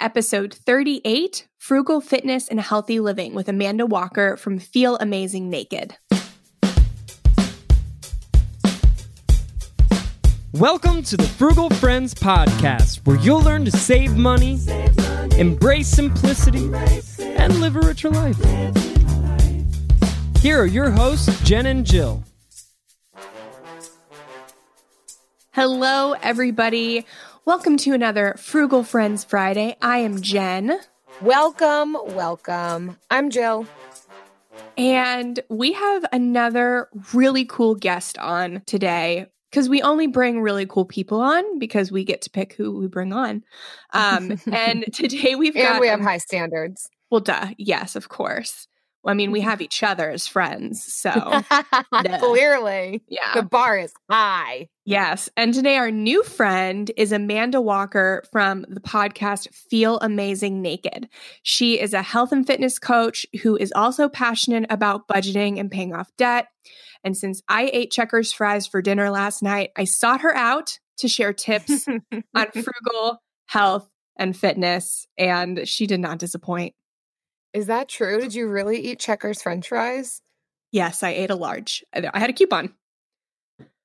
Episode 38 Frugal Fitness and Healthy Living with Amanda Walker from Feel Amazing Naked. Welcome to the Frugal Friends Podcast, where you'll learn to save money, embrace simplicity, and live a richer life. Here are your hosts, Jen and Jill. Hello, everybody. Welcome to another Frugal Friends Friday. I am Jen. Welcome, welcome. I'm Jill. And we have another really cool guest on today because we only bring really cool people on because we get to pick who we bring on. Um, and today we've and got we have high standards. Well, duh. Yes, of course. Well, I mean, we have each other as friends, so clearly, yeah, the bar is high. Yes, and today our new friend is Amanda Walker from the podcast Feel Amazing Naked. She is a health and fitness coach who is also passionate about budgeting and paying off debt. And since I ate Checkers fries for dinner last night, I sought her out to share tips on frugal health and fitness, and she did not disappoint. Is that true? Did you really eat Checkers french fries? Yes, I ate a large. I had a coupon.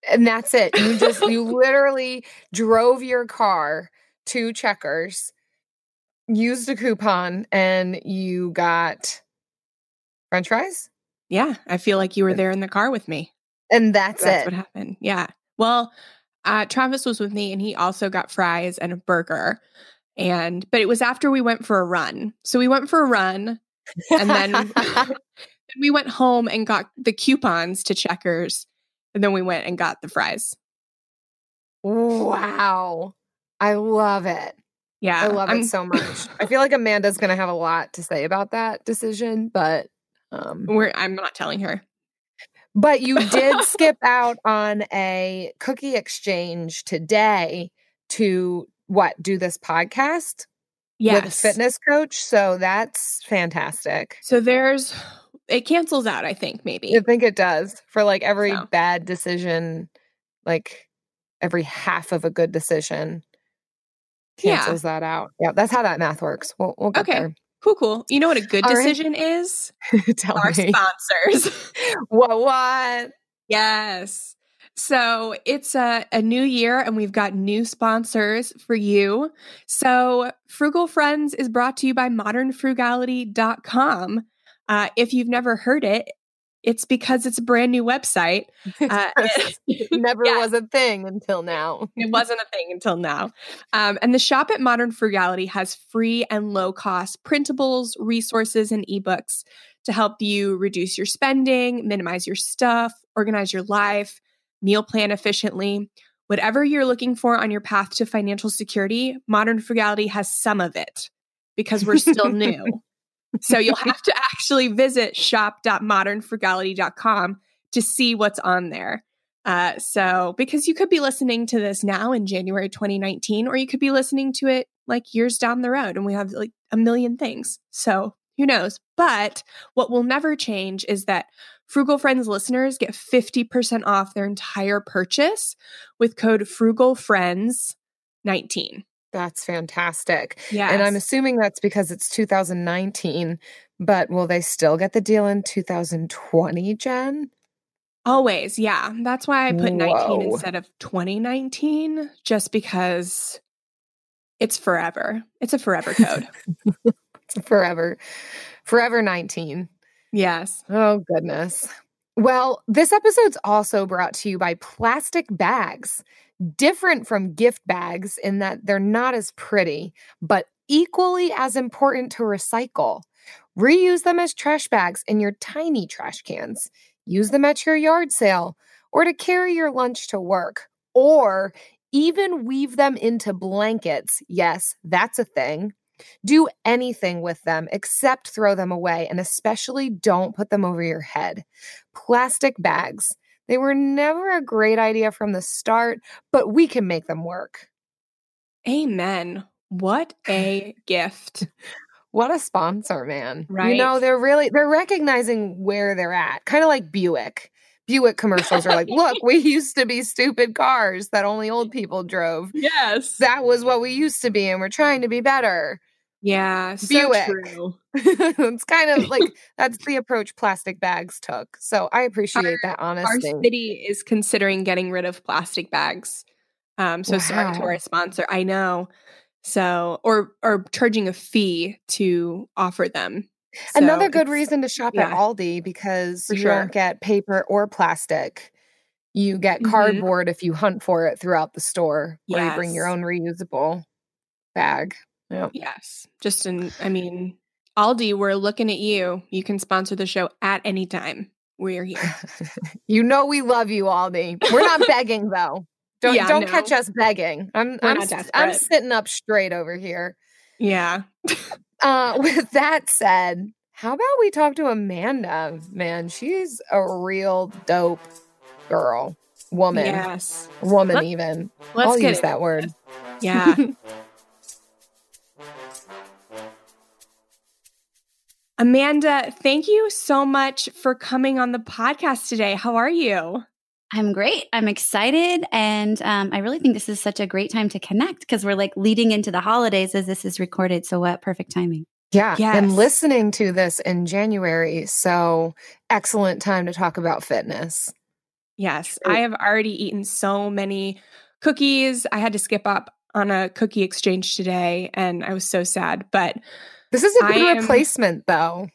And that's it. You just you literally drove your car to Checkers, used a coupon and you got french fries? Yeah, I feel like you were there in the car with me. And that's, that's it. what happened. Yeah. Well, uh, Travis was with me and he also got fries and a burger and but it was after we went for a run so we went for a run and then we went home and got the coupons to checkers and then we went and got the fries. Wow. I love it. Yeah i love I'm, it so much. I feel like amanda's gonna have a lot to say about that decision but um we're i'm not telling her. But you did skip out on a cookie exchange today to what do this podcast yes. with a fitness coach? So that's fantastic. So there's it cancels out i think maybe i think it does for like every so. bad decision like every half of a good decision cancels yeah. that out yeah that's how that math works we'll, we'll get okay there cool cool you know what a good All decision right. is Tell our me. sponsors what what yes so it's a, a new year and we've got new sponsors for you. So Frugal Friends is brought to you by modernfrugality.com. Uh, if you've never heard it, it's because it's a brand new website. Uh, it never yeah. was a thing until now. it wasn't a thing until now. Um, and the shop at Modern Frugality has free and low cost printables, resources, and ebooks to help you reduce your spending, minimize your stuff, organize your life meal plan efficiently. Whatever you're looking for on your path to financial security, Modern Frugality has some of it because we're still new. So you'll have to actually visit shop.modernfrugality.com to see what's on there. Uh, so, because you could be listening to this now in January 2019, or you could be listening to it like years down the road, and we have like a million things. So, who knows? But what will never change is that Frugal Friends listeners get 50% off their entire purchase with code FrugalFriends19. That's fantastic. Yeah. And I'm assuming that's because it's 2019, but will they still get the deal in 2020, Jen? Always, yeah. That's why I put Whoa. 19 instead of 2019, just because it's forever. It's a forever code. forever, forever 19. Yes. Oh, goodness. Well, this episode's also brought to you by plastic bags. Different from gift bags in that they're not as pretty, but equally as important to recycle. Reuse them as trash bags in your tiny trash cans. Use them at your yard sale or to carry your lunch to work, or even weave them into blankets. Yes, that's a thing. Do anything with them except throw them away, and especially don't put them over your head. Plastic bags. They were never a great idea from the start, but we can make them work. Amen. What a gift. What a sponsor, man. Right. You know, they're really they're recognizing where they're at. Kind of like Buick. Buick commercials are like, look, we used to be stupid cars that only old people drove. Yes. That was what we used to be, and we're trying to be better. Yeah. So Buick. true. it's kind of like that's the approach plastic bags took. So I appreciate that honestly. Our city is considering getting rid of plastic bags. Um, so sorry to our sponsor. I know. So or or charging a fee to offer them. Another good reason to shop at. Aldi because you sure. don't get paper or plastic. You get Mhm. cardboard if you hunt for it throughout the store, or you bring your own reusable bag. Yeah. Yes. Just an I mean, Aldi, we're looking at you. You can sponsor the show at any time. We're here. you know we love you, Aldi. We're not begging though. Don't Yeah, don't catch us begging. I'm We're I'm I'm sitting up straight over here. Yeah. Uh, with that said, how about we talk to Amanda? Man, she's a real dope girl, woman, Yes. woman. Let- even Let's I'll get use it. that word. Yeah. Amanda, thank you so much for coming on the podcast today. How are you? I'm great. I'm excited. And um, I really think this is such a great time to connect because we're like leading into the holidays as this is recorded. So, what perfect timing. Yeah, and Yes. listening to this in January, so excellent time to talk about fitness. Yes, True. I have already eaten so many cookies. I had to skip up on a cookie exchange today and I was so sad, but This is a good am- replacement, though.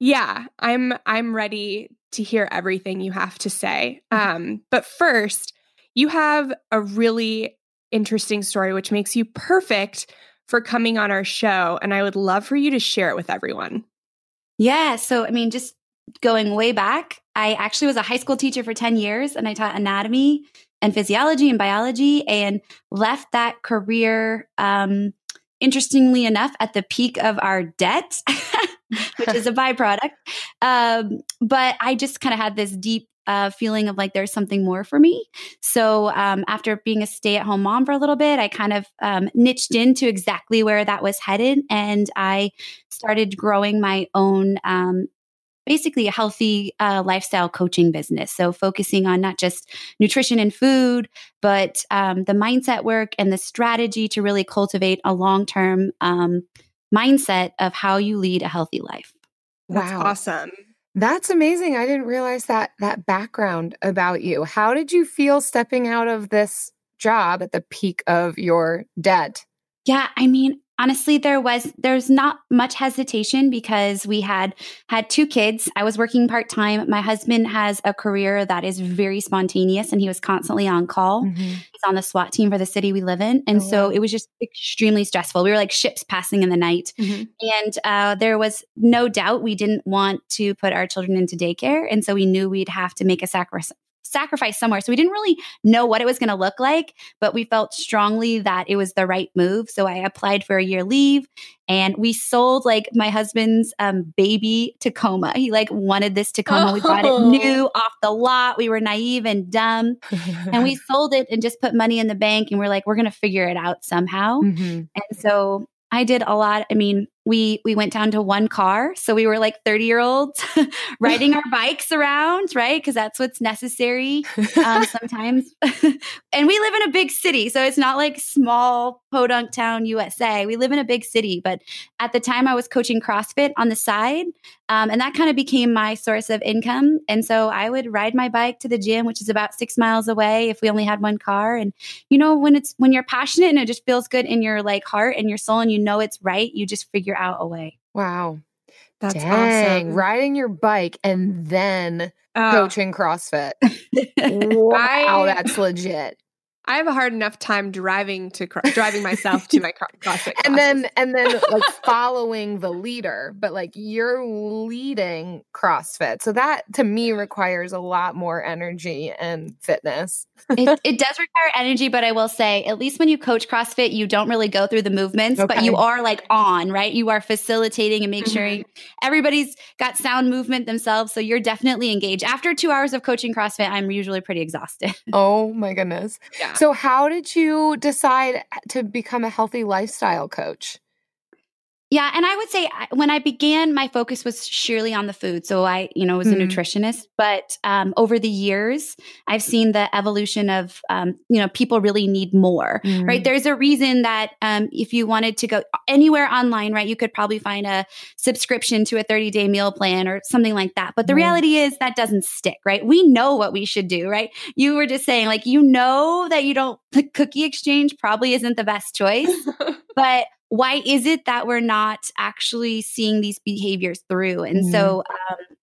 yeah, I'm I'm ready to hear everything you have to say. Um, but first, you have a really interesting story which makes you perfect for coming on our show and I would love for you to share it with everyone. Yeah. So, I mean, just going way back, I actually was a high school teacher for 10 years and I taught anatomy and physiology and biology and left that career, um, interestingly enough, at the peak of our debt, which is a byproduct. Um, but I just kind of had this deep uh, feeling of like there's something more for me. So um, after being a stay at home mom for a little bit, I kind of um, niched into exactly where that was headed. And I started growing my own um, basically a healthy uh, lifestyle coaching business. So focusing on not just nutrition and food, but um, the mindset work and the strategy to really cultivate a long term um, mindset of how you lead a healthy life. That's Wow. awesome. That's amazing. I didn't realize that that background about you. How did you feel stepping out of this job at the peak of your debt? Yeah, I mean, honestly, there was there's not much hesitation because we had had two kids. I was working part time. My husband has a career that is very spontaneous, and he was constantly on call. He's on the SWAT team for the city we live in, and Oh, so wow. it was just extremely stressful. We were like ships passing in the night, Mhm. and uh, there was no doubt we didn't want to put our children into daycare, and so we knew we'd have to make a sacrifice sacrifice somewhere. So we didn't really know what it was going to look like, but we felt strongly that it was the right move. So I applied for a year leave and we sold like my husband's um, baby Tacoma. He like wanted this Tacoma. We bought Oh. it new off the lot. We were naive and dumb and we sold it and just put money in the bank and we're like, we're going to figure it out somehow. Mhm. And so I did a lot. I mean, we we went down to one car, so we were like thirty year olds riding our bikes around, right? Because that's what's necessary um, sometimes. and we live in a big city, so it's not like small podunk town USA. We live in a big city, but at the time I was coaching CrossFit on the side, um, and that kind of became my source of income. And so I would ride my bike to the gym, which is about six miles away, if we only had one car. And you know, when it's when you're passionate and it just feels good in your like heart and your soul, and you know it's right, you just figure out a way. Wow. That's Dang. awesome. Riding your bike and then Oh, coaching CrossFit. wow, I- that's legit. I have a hard enough time driving to driving myself to my cro- CrossFit And then and then like following the leader, but like you're leading CrossFit. So that to me requires a lot more energy and fitness. it, it does require energy, but I will say, at least when you coach CrossFit, you don't really go through the movements, but you are like on, right? You are facilitating and make sure Mhm. everybody's got sound movement themselves. So you're definitely engaged. After two hours of coaching CrossFit, I'm usually pretty exhausted. Oh my goodness. yeah. So how did you decide to become a healthy lifestyle coach? Yeah, and I would say when I began, my focus was surely on the food. So I, you know, was a Mhm. nutritionist. But um, over the years, I've seen the evolution of, um, you know, people really need more. Right. There's a reason that um, if you wanted to go anywhere online, right, you could probably find a subscription to a 30 day meal plan or something like that. But the Right. reality is that doesn't stick, right? We know what we should do, right? You were just saying, like, you know that you don't, the cookie exchange probably isn't the best choice but why is it that we're not actually seeing these behaviors through? And so um,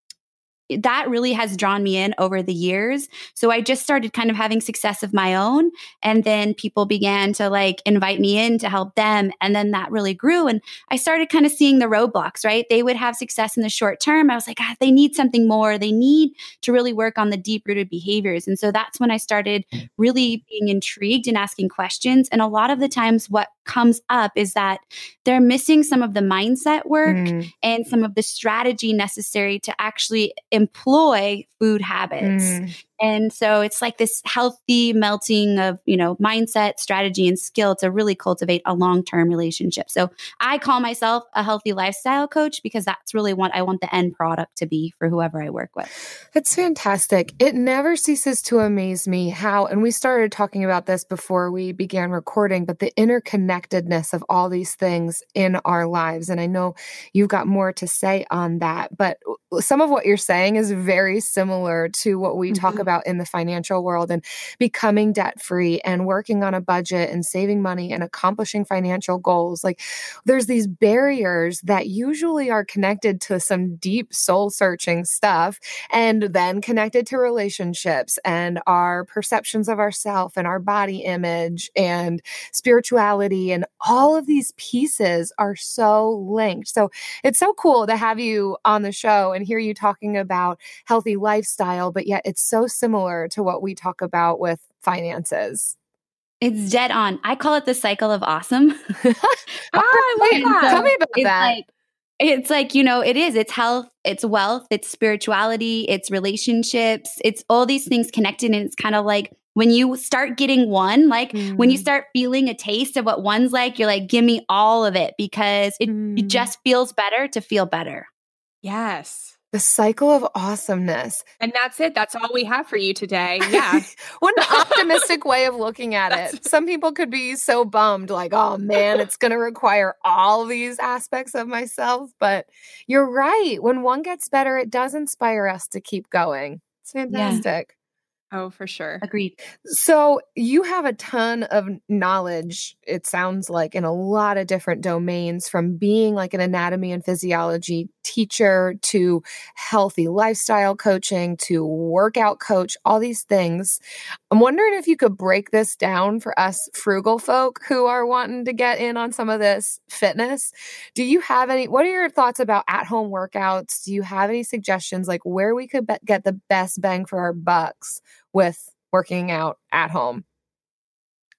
that really has drawn me in over the years. So i just started kind of having success of my own and then people began to like invite me in to help them and then that really grew and i started kind of seeing the roadblocks right? They would have success in the short term. I was like ah, they need something more. They need to really work on the deep rooted behaviors. And so that's when i started really being intrigued and asking questions and a lot of the times what comes up is that they're missing some of the mindset work Mm, and some of the strategy necessary to actually employ food habits. mm. And so it's like this healthy melting of, you know, mindset, strategy, and skill to really cultivate a long term relationship. So I call myself a healthy lifestyle coach because that's really what I want the end product to be for whoever I work with. That's fantastic. It never ceases to amaze me how, and we started talking about this before we began recording, but the interconnectedness of all these things in our lives. And I know you've got more to say on that, but some of what you're saying is very similar to what we talk Mhm. About in the financial world and becoming debt free and working on a budget and saving money and accomplishing financial goals. Like there's these barriers that usually are connected to some deep soul searching stuff and then connected to relationships and our perceptions of ourself and our body image and spirituality and all of these pieces are so linked. So it's so cool to have you on the show and hear you talking about healthy lifestyle, but yet it's so similar to what we talk about with finances. It's dead on. I call it the cycle of awesome. Ah, I love Wait, that. Tell me about it's that. like it's like you know it is it's health it's wealth it's spirituality it's relationships it's all these things connected and it's kind of like when you start getting one like when you Mm. start feeling a taste of what one's like you're like give me all of it because it, Mm. it just feels better to feel better Yes. The cycle of awesomeness. And that's it. That's all we have for you today. Yeah. what an optimistic way of looking at it. That's- Some people could be so bummed, like, oh man, it's going to require all these aspects of myself. But you're right. When one gets better, it does inspire us to keep going. It's fantastic. Oh, for sure. agreed So you have a ton of knowledge, it sounds like, in a lot of different domains from being like an anatomy and physiology teacher to healthy lifestyle coaching to workout coach, all these things. I'm wondering if you could break this down for us frugal folk who are wanting to get in on some of this fitness. Do you have any, what are your thoughts about at home workouts? Do you have any suggestions like where we could be- get the best bang for our bucks with working out at home?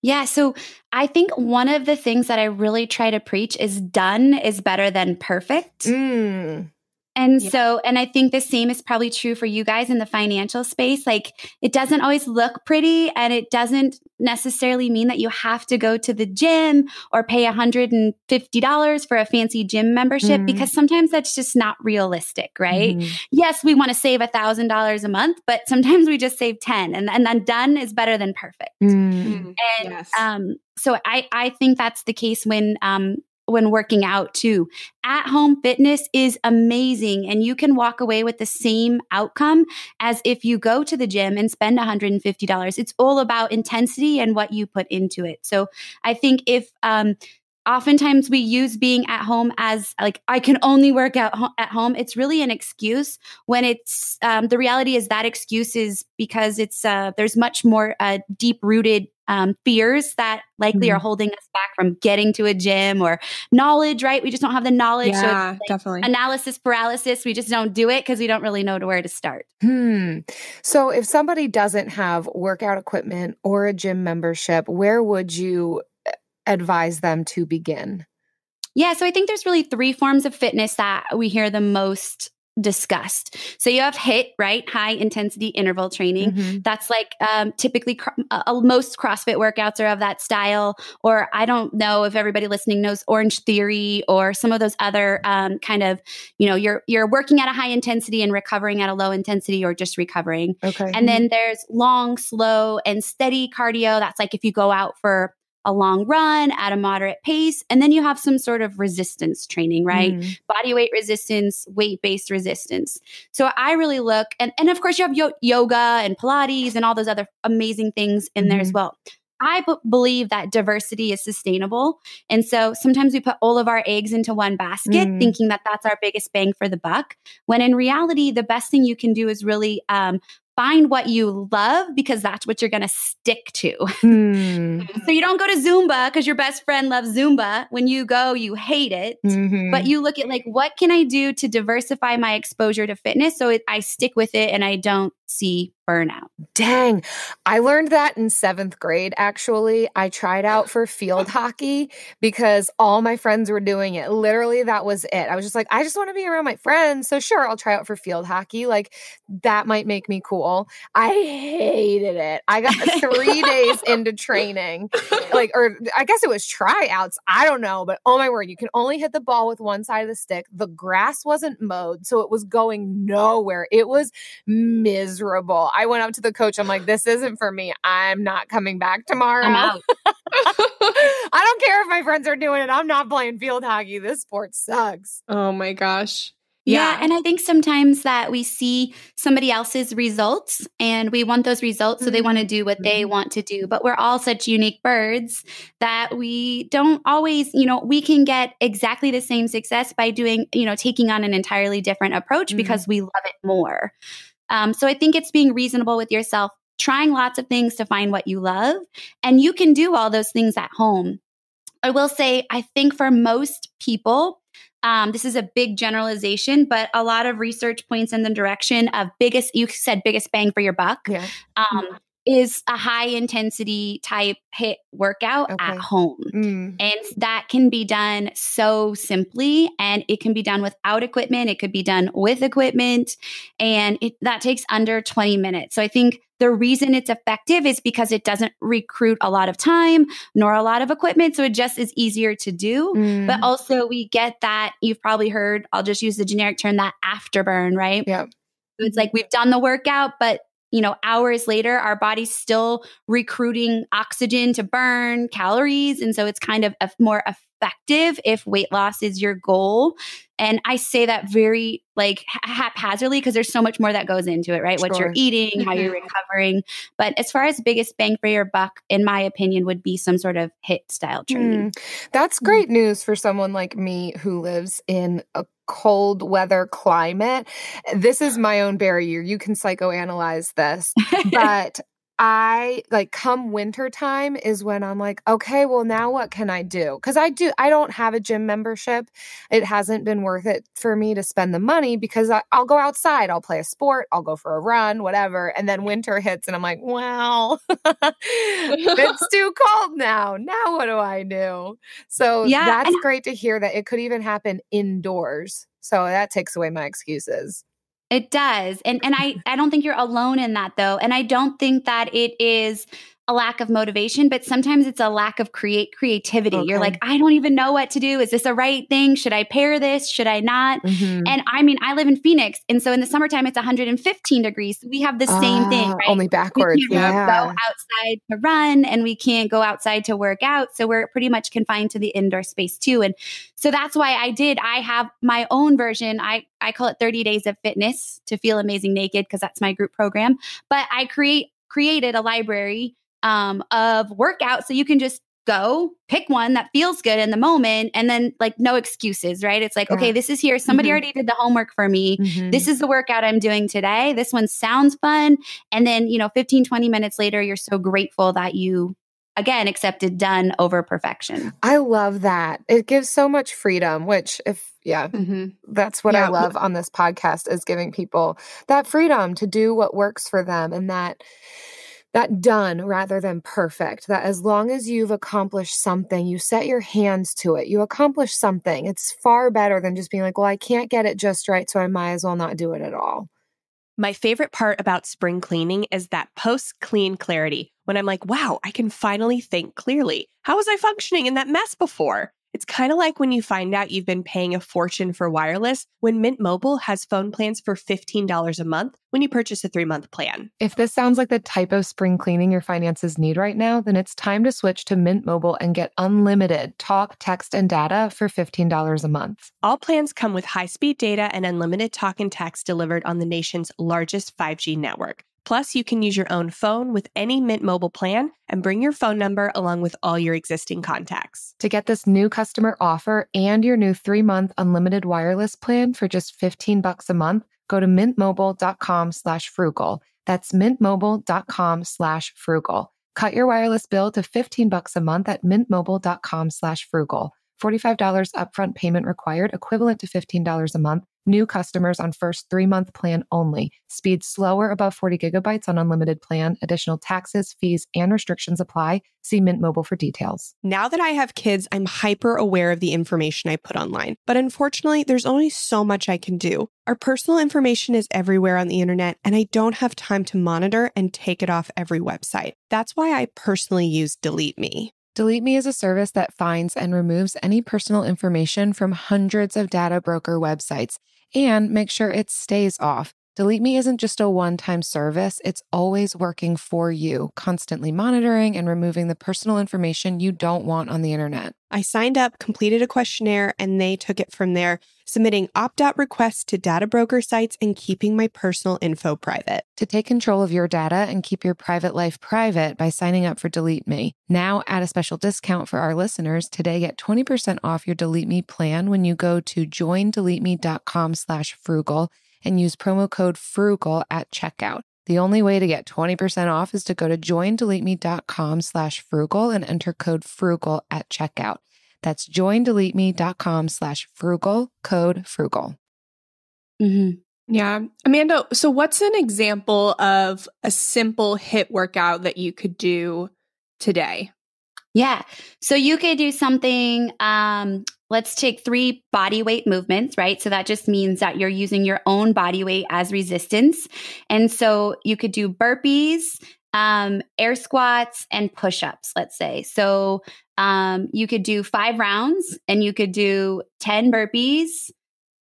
yeah so i think one of the things that i really try to preach is done is better than perfect Mm. And Yeah. so, and I think the same is probably true for you guys in the financial space. Like, it doesn't always look pretty, and it doesn't necessarily mean that you have to go to the gym or pay $150 for a fancy gym membership Mhm. because sometimes that's just not realistic, right? Mhm. Yes, we want to save $1,000 a month, but sometimes we just save 10 and, and then done is better than perfect. Mm. Mm. And Yes. um, so I, I think that's the case when um, when working out too. At home fitness is amazing, and you can walk away with the same outcome as if you go to the gym and spend $150. It's all about intensity and what you put into it. So I think if um, oftentimes we use being at home as like i can only work out ho- at home it's really an excuse when it's um, the reality is that excuse is because it's uh, there's much more uh, deep rooted um, fears that likely Mhm. are holding us back from getting to a gym or knowledge right we just don't have the knowledge yeah, it's like definitely. analysis paralysis we just don't do it because we don't really know to where to start Hmm. So if somebody doesn't have workout equipment or a gym membership, where would you advise them to begin? Yeah, so I think there's really three forms of fitness that we hear the most discussed. So you have HIIT, right? High intensity interval training. Mhm. That's like um, typically cr- uh, uh, most CrossFit workouts are of that style. Or I don't know if everybody listening knows Orange Theory or some of those other um, kind of, you know, you're you're working at a high intensity and recovering at a low intensity, or just recovering. Okay. And then there's long, slow, and steady cardio. That's like if you go out for a long run at a moderate pace. And then you have some sort of resistance training, right? Mm. Body weight resistance, weight based resistance. So I really look, and, and of course, you have yo- yoga and Pilates and all those other amazing things in there as Mhm. well. I b- believe that diversity is sustainable. And so sometimes we put all of our eggs into one basket, Mm. thinking that that's our biggest bang for the buck. When in reality, the best thing you can do is really um, find what you love because that's what you're going to stick to. Hmm. So you don't go to Zumba because your best friend loves Zumba. When you go, you hate it. Mhm. But you look at like, what can I do to diversify my exposure to fitness so it, I stick with it and I don't see burnout? Dang. I learned that in seventh grade, actually. I tried out for field hockey because all my friends were doing it. Literally, that was it. I was just like, I just want to be around my friends. So, sure, I'll try out for field hockey. Like, that might make me cool. I hated it. I got three days into training, like, or I guess it was tryouts. I don't know. But oh my word, you can only hit the ball with one side of the stick. The grass wasn't mowed. So, it was going nowhere. It was miserable. I went up to the coach. I'm like, this isn't for me. I'm not coming back tomorrow. I'm out. I don't care if my friends are doing it. I'm not playing field hockey. This sport sucks. oh my gosh. Yeah. And I think sometimes that we see somebody else's results and we want those results. So they want to do what they Mhm. want to do. But we're all such unique birds that we don't always, you know, we can get exactly the same success by doing, you know, taking on an entirely different approach Mhm. because we love it more. Um, so I think it's being reasonable with yourself, trying lots of things to find what you love. And you can do all those things at home. I will say, I think for most people, um, this is a big generalization, but a lot of research points in the direction of biggest, you said biggest bang for your buck, Yeah. um, is a high intensity type HIIT workout at home. Mm. And that can be done so simply, and it can be done without equipment. It could be done with equipment, and it, that takes under 20 minutes. So I think the reason it's effective is because it doesn't recruit a lot of time nor a lot of equipment. So it just is easier to do. Mm. But also, we get that you've probably heard, I'll just use the generic term, that afterburn, right? Yeah. It's like we've done the workout, but you know, hours later, our body's still recruiting oxygen to burn calories. And so it's kind of a more effective if weight loss is your goal. And I say that very like ha- haphazardly because there's so much more that goes into it, right? What you're eating, how you're recovering. But as far as biggest bang for your buck, in my opinion, would be some sort of HIIT style training. Mm. That's great news for someone like me who lives in a cold weather climate. This is my own barrier. You can psychoanalyze this. but I like come winter time is when I'm like, okay, well now what can I do? Cuz I do I don't have a gym membership. It hasn't been worth it for me to spend the money because I, I'll go outside, I'll play a sport, I'll go for a run, whatever, and then winter hits and I'm like, well, it's too cold now. Now what do I do? So Yeah, that's and- great to hear that it could even happen indoors. So that takes away my excuses. It does. And and I I don't think you're alone in that though. And I don't think that it is a lack of motivation, but sometimes it's a lack of create creativity. You're like, I don't even know what to do. Is this a right thing? Should I pair this? Should I not? Mhm. And I mean, I live in Phoenix, and so in the summertime it's 115 degrees. So We have the same thing, Ah, right? Only backwards. We can't Yeah. go outside to run and we can't go outside to work out. So we're pretty much confined to the indoor space too. And so that's why I did. I have my own version. I, I call it 30 days of fitness to feel amazing naked because that's my group program. But I create created a library um, of workouts so you can just go pick one that feels good in the moment and then like no excuses right it's like yeah. okay this is here somebody mm-hmm. already did the homework for me mm-hmm. this is the workout i'm doing today this one sounds fun and then you know 15 20 minutes later you're so grateful that you again accepted done over perfection i love that it gives so much freedom which if yeah mm-hmm. that's what yeah. i love on this podcast is giving people that freedom to do what works for them and that that done rather than perfect, that as long as you've accomplished something, you set your hands to it, you accomplish something. It's far better than just being like, well, I can't get it just right, so I might as well not do it at all. My favorite part about spring cleaning is that post clean clarity when I'm like, wow, I can finally think clearly. How was I functioning in that mess before? It's kind of like when you find out you've been paying a fortune for wireless when Mint Mobile has phone plans for $15 a month when you purchase a three month plan. If this sounds like the type of spring cleaning your finances need right now, then it's time to switch to Mint Mobile and get unlimited talk, text, and data for $15 a month. All plans come with high speed data and unlimited talk and text delivered on the nation's largest 5G network. Plus, you can use your own phone with any Mint Mobile plan and bring your phone number along with all your existing contacts. To get this new customer offer and your new 3-month unlimited wireless plan for just 15 bucks a month, go to mintmobile.com slash frugal. That's mintmobile.com slash frugal. Cut your wireless bill to 15 bucks a month at mintmobile.com slash frugal. $45 upfront payment required, equivalent to $15 a month. New customers on first three month plan only. Speed slower above 40 gigabytes on unlimited plan. Additional taxes, fees, and restrictions apply. See Mint Mobile for details. Now that I have kids, I'm hyper aware of the information I put online. But unfortunately, there's only so much I can do. Our personal information is everywhere on the internet, and I don't have time to monitor and take it off every website. That's why I personally use Delete Me. Delete Me is a service that finds and removes any personal information from hundreds of data broker websites and make sure it stays off. Delete Me isn't just a one time service, it's always working for you, constantly monitoring and removing the personal information you don't want on the internet. I signed up, completed a questionnaire, and they took it from there, submitting opt out requests to data broker sites and keeping my personal info private. To take control of your data and keep your private life private by signing up for Delete Me. Now, at a special discount for our listeners, today get 20% off your Delete Me plan when you go to joindeleteme.com slash frugal and use promo code FRUGAL at checkout. The only way to get 20% off is to go to joindeleteme.com slash frugal and enter code FRUGAL at checkout. That's joindeleteme.com slash frugal, code FRUGAL. Mm-hmm. Yeah. Amanda, so what's an example of a simple HIIT workout that you could do today? Yeah. So you could do something um, let's take three body weight movements, right? So that just means that you're using your own body weight as resistance. And so you could do burpees, um, air squats, and push ups, let's say. So um, you could do five rounds and you could do 10 burpees.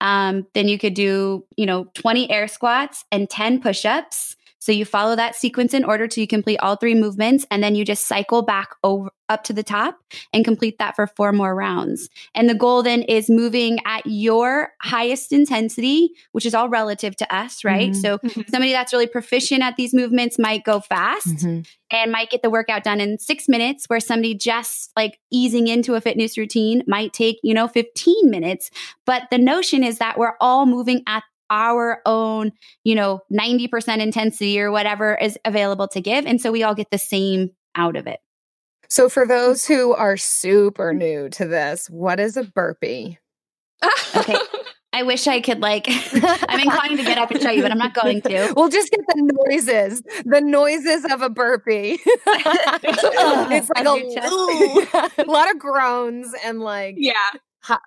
Um, then you could do, you know, 20 air squats and 10 push ups. So you follow that sequence in order till you complete all three movements, and then you just cycle back over up to the top and complete that for four more rounds. And the goal then is moving at your highest intensity, which is all relative to us, right? Mm-hmm. So mm-hmm. somebody that's really proficient at these movements might go fast mm-hmm. and might get the workout done in six minutes, where somebody just like easing into a fitness routine might take, you know, 15 minutes. But the notion is that we're all moving at our own, you know, 90% intensity or whatever is available to give. And so we all get the same out of it. So, for mm. those who are super new to this, what is a burpee? okay. I wish I could like I'm inclined to get up and show you, but I'm not going to. We'll just get the noises. The noises of a burpee. it's like a, a, lot of groans and like yeah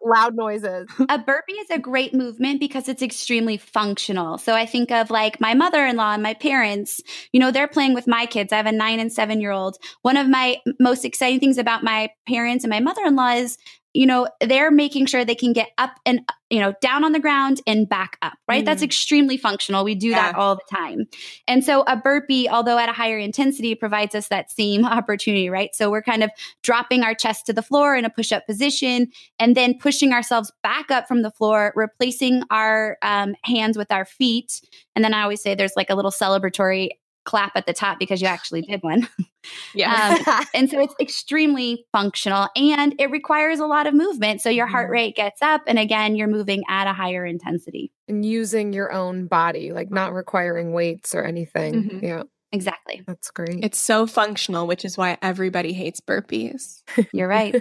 loud noises. A burpee is a great movement because it's extremely functional. So I think of like my mother in law and my parents, you know, they're playing with my kids. I have a nine and seven year old. One of my most exciting things about my parents and my mother in law is you know, they're making sure they can get up and, you know, down on the ground and back up, right? Mm. That's extremely functional. We do yeah. that all the time. And so a burpee, although at a higher intensity, provides us that same opportunity, right? So we're kind of dropping our chest to the floor in a push up position and then pushing ourselves back up from the floor, replacing our um, hands with our feet. And then I always say there's like a little celebratory clap at the top because you actually did one. Yeah. Um, and so it's extremely functional and it requires a lot of movement. So your heart Mhm. rate gets up. And again, you're moving at a higher intensity. and using your own body, like not requiring weights or anything. Mhm. Yeah, Exactly. that's great. it's so functional, which is why everybody hates burpees. You're right.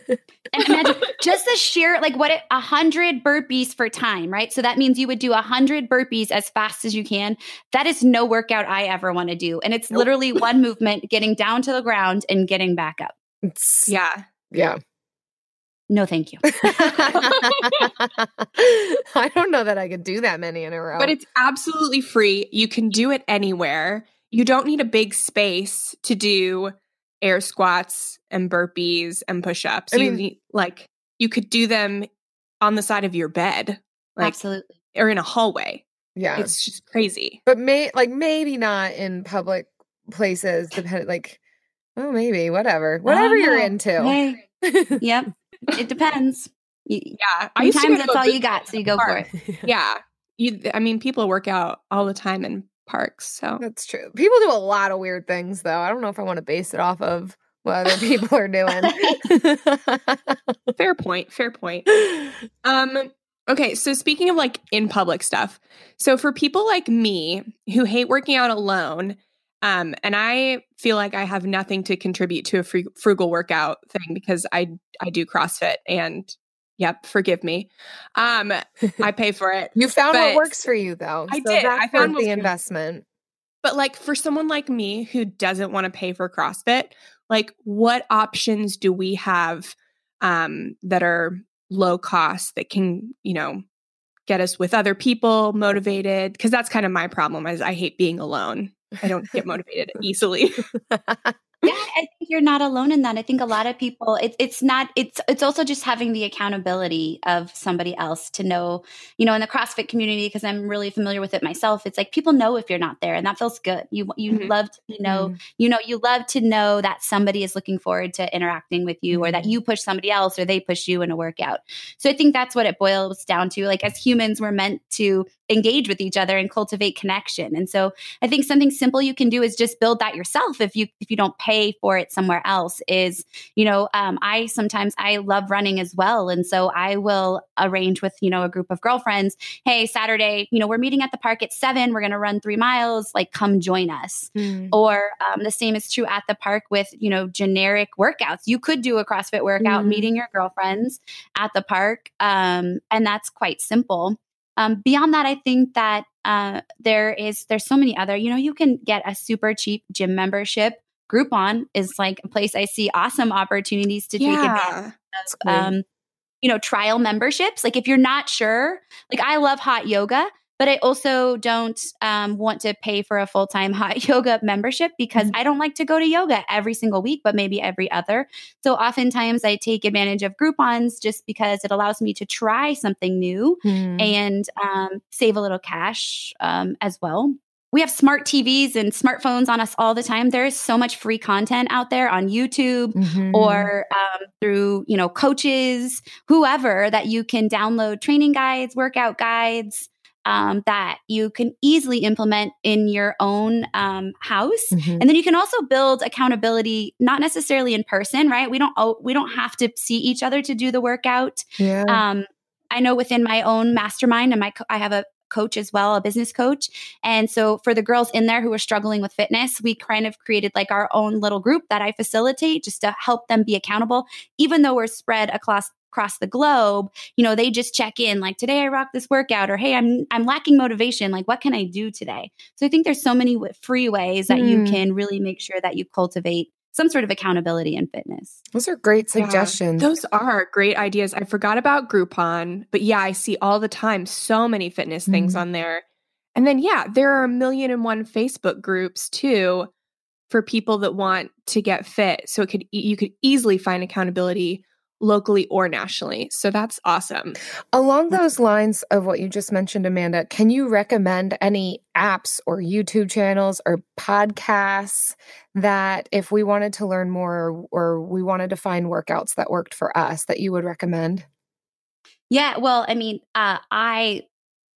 And imagine just the sheer, like what, a hundred burpees for time, right? So that means you would do a hundred burpees as fast as you can. That is no workout I ever want to do. And it's Nope. literally one movement, getting down to the ground and getting back up. It's- Yeah. yeah. No, thank you. I don't know that I could do that many in a row. But it's absolutely free. You can do it anywhere. You don't need a big space to do air squats and burpees and push-ups. I you mean- need like you could do them on the side of your bed, like Absolutely. or in a hallway. yeah. It's just crazy. but may like maybe not in public places, depending like oh maybe, whatever. Whatever you're know. into. Hey, yep. It depends. You, Yeah, I used sometimes that's all you got. So you go for it. Yeah, you. I mean, people work out all the time in parks, so That's true. People do a lot of weird things though. I don't know if I want to base it off of what other people are doing. fair point. Fair point. Um. Okay, so speaking of like in public stuff, so for people like me who hate working out alone, um, and I feel like I have nothing to contribute to a frugal workout thing because I I do CrossFit and yep, forgive me, um, I pay for it. you found But- what works for you though. I so did. I found the investment. But like for someone like me who doesn't want to pay for CrossFit, like what options do we have um, that are low cost that can, you know, get us with other people motivated? Because that's kind of my problem. Is I hate being alone. I don't get motivated easily. Yeah, I think you're not alone in that. I think a lot of people it's it's not it's it's also just having the accountability of somebody else to know, you know, in the CrossFit community because I'm really familiar with it myself. It's like people know if you're not there and that feels good. You you Mhm. love to know, you know, you love to know that somebody is looking forward to interacting with you or that Mhm. you push somebody else or they push you in a workout. So I think that's what it boils down to. Like as humans we're meant to engage with each other and cultivate connection. And so I think something simple you can do is just build that yourself if you if you don't pay for it somewhere else is you know um, I sometimes I love running as well and so I will arrange with you know a group of girlfriends hey Saturday you know we're meeting at the park at seven we're going to run three miles like come join us Mm. or um, the same is true at the park with you know generic workouts you could do a crossfit workout Mhm. meeting your girlfriends at the park um, and that's quite simple um, beyond that i think that uh, there is there's so many other you know you can get a super cheap gym membership groupon is like a place i see awesome opportunities to take advantage yeah. That's great. um, you know, trial memberships. Like if you're not sure, like I love hot yoga, but I also don't um, want to pay for a full time hot yoga membership because I don't like to go to yoga every single week, but maybe every other. So oftentimes I take advantage of Groupons just because it allows me to try something new Mm. and um, save a little cash um, as well. We have smart TVs and smartphones on us all the time. There is so much free content out there on YouTube Mhm. or um, through you know coaches whoever that you can download training guides workout guides um, that you can easily implement in your own um, house Mhm. and then you can also build accountability not necessarily in person right we don't we don't have to see each other to do the workout yeah. um, I know within my own mastermind, and my co- I have a coach as well, a business coach. And so for the girls in there who are struggling with fitness, we kind of created like our own little group that I facilitate just to help them be accountable, even though we're spread across across the globe you know they just check in like today i rock this workout or hey i'm i'm lacking motivation like what can i do today so i think there's so many w- free ways that you Hmm. can really make sure that you cultivate some sort of accountability in fitness Those are great Yeah, suggestions. Those are great ideas. I forgot about Groupon, but yeah, I see all the time so many fitness things Mhm. on there. And then yeah, there are a million and one Facebook groups too for people that want to get fit. So it could e- you could easily find accountability locally or nationally. So that's awesome. Along those lines of what you just mentioned, Amanda, can you recommend any apps or YouTube channels or podcasts that if we wanted to learn more or, or we wanted to find workouts that worked for us that you would recommend? Yeah, well, I mean, uh, I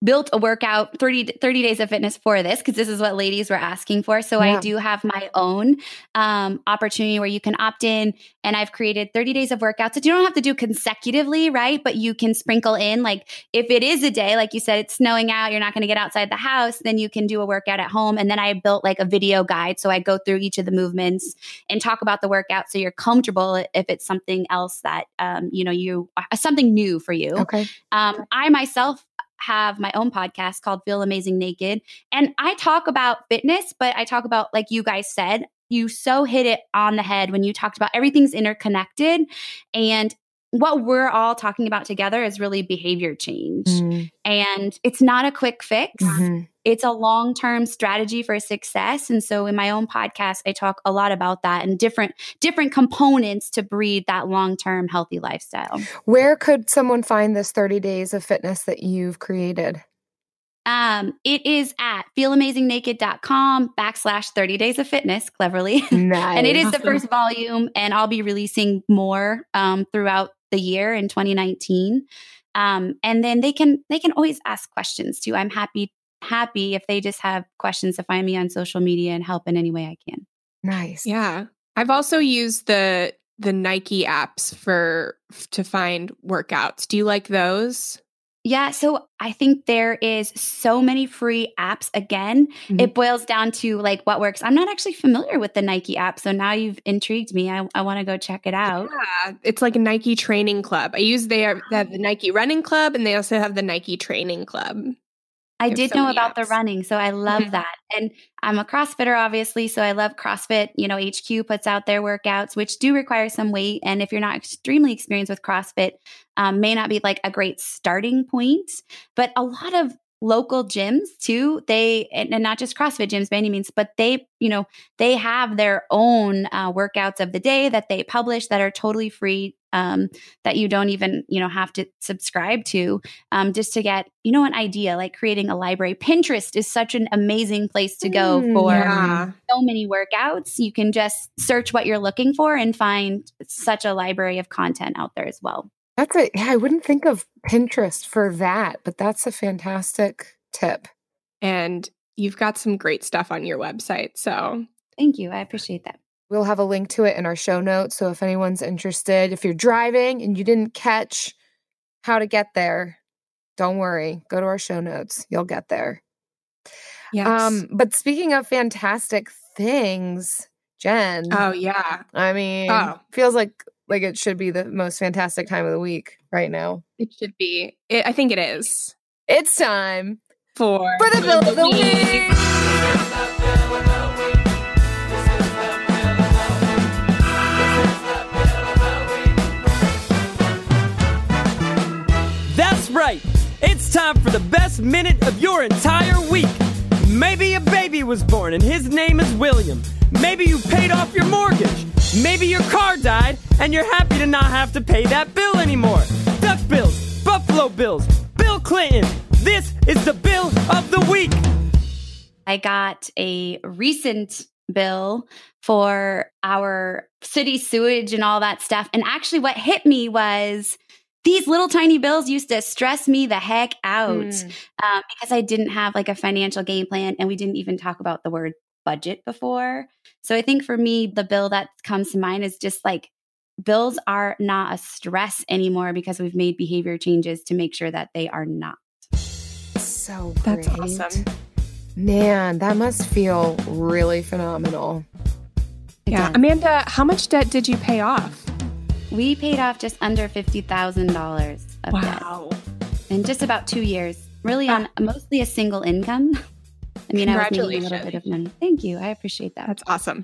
built a workout 30, 30 days of fitness for this because this is what ladies were asking for. So yeah. I do have my own um, opportunity where you can opt in and I've created 30 days of workouts that you don't have to do consecutively, right? But you can sprinkle in like if it is a day, like you said, it's snowing out, you're not going to get outside the house, then you can do a workout at home. And then I built like a video guide. So I go through each of the movements and talk about the workout so you're comfortable if it's something else that, um, you know, you, uh, something new for you. Okay. Um, I myself have my own podcast called Feel Amazing Naked. And I talk about fitness, but I talk about, like you guys said, you so hit it on the head when you talked about everything's interconnected. And what we're all talking about together is really behavior change. Mm. And it's not a quick fix. Mm-hmm. It's a long term strategy for success. And so in my own podcast, I talk a lot about that and different different components to breed that long term healthy lifestyle. Where could someone find this 30 days of fitness that you've created? Um, it is at feelamazingnaked.com backslash 30 days of fitness, cleverly. Nice. and it is the first volume, and I'll be releasing more um, throughout the year in 2019. Um, and then they can they can always ask questions too. I'm happy happy if they just have questions to find me on social media and help in any way I can. Nice. Yeah. I've also used the the Nike apps for to find workouts. Do you like those? Yeah, so I think there is so many free apps. Again, mm-hmm. it boils down to like what works. I'm not actually familiar with the Nike app, so now you've intrigued me. I, I want to go check it out. Yeah, it's like a Nike Training Club. I use they, are, they have the Nike Running Club, and they also have the Nike Training Club. I did so know about apps. the running, so I love mm-hmm. that. And I'm a CrossFitter, obviously, so I love CrossFit. You know, HQ puts out their workouts, which do require some weight. And if you're not extremely experienced with CrossFit, um, may not be like a great starting point. But a lot of local gyms too they and not just crossfit gyms by any means but they you know they have their own uh, workouts of the day that they publish that are totally free um, that you don't even you know have to subscribe to um, just to get you know an idea like creating a library pinterest is such an amazing place to go mm, for yeah. so many workouts you can just search what you're looking for and find such a library of content out there as well that's a yeah, I wouldn't think of Pinterest for that, but that's a fantastic tip. And you've got some great stuff on your website. So thank you. I appreciate that. We'll have a link to it in our show notes. So if anyone's interested, if you're driving and you didn't catch how to get there, don't worry. Go to our show notes. You'll get there. Yes. Um, but speaking of fantastic things, Jen. Oh yeah. I mean, oh. feels like like it should be the most fantastic time of the week right now. It should be. It, I think it is. It's time for for the bill of the week. That's It's time for the best minute of your entire week. Maybe a baby was born and his name is William. Maybe you paid off your mortgage. Maybe your car died and you're happy to not have to pay that bill anymore. Duck bills, Buffalo Bills, Bill Clinton. This is the bill of the week. I got a recent bill for our city sewage and all that stuff. And actually, what hit me was these little tiny bills used to stress me the heck out mm. um, because I didn't have like a financial game plan and we didn't even talk about the word budget before. So I think for me, the bill that comes to mind is just like bills are not a stress anymore because we've made behavior changes to make sure that they are not. So great. That's awesome. Man, that must feel really phenomenal. It yeah. Does. Amanda, how much debt did you pay off? We paid off just under $50,000 of wow. debt in just about two years, really on ah. mostly a single income. I mean, I was making a little bit of money. Thank you. I appreciate that. That's awesome.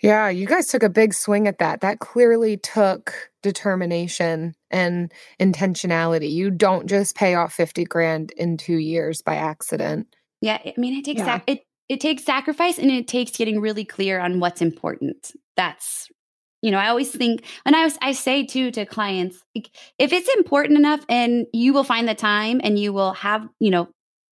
Yeah, you guys took a big swing at that. That clearly took determination and intentionality. You don't just pay off 50 grand in 2 years by accident. Yeah, I mean, it takes yeah. sac- it it takes sacrifice and it takes getting really clear on what's important. That's you know, I always think, and I, I say too to clients, if it's important enough and you will find the time and you will have, you know,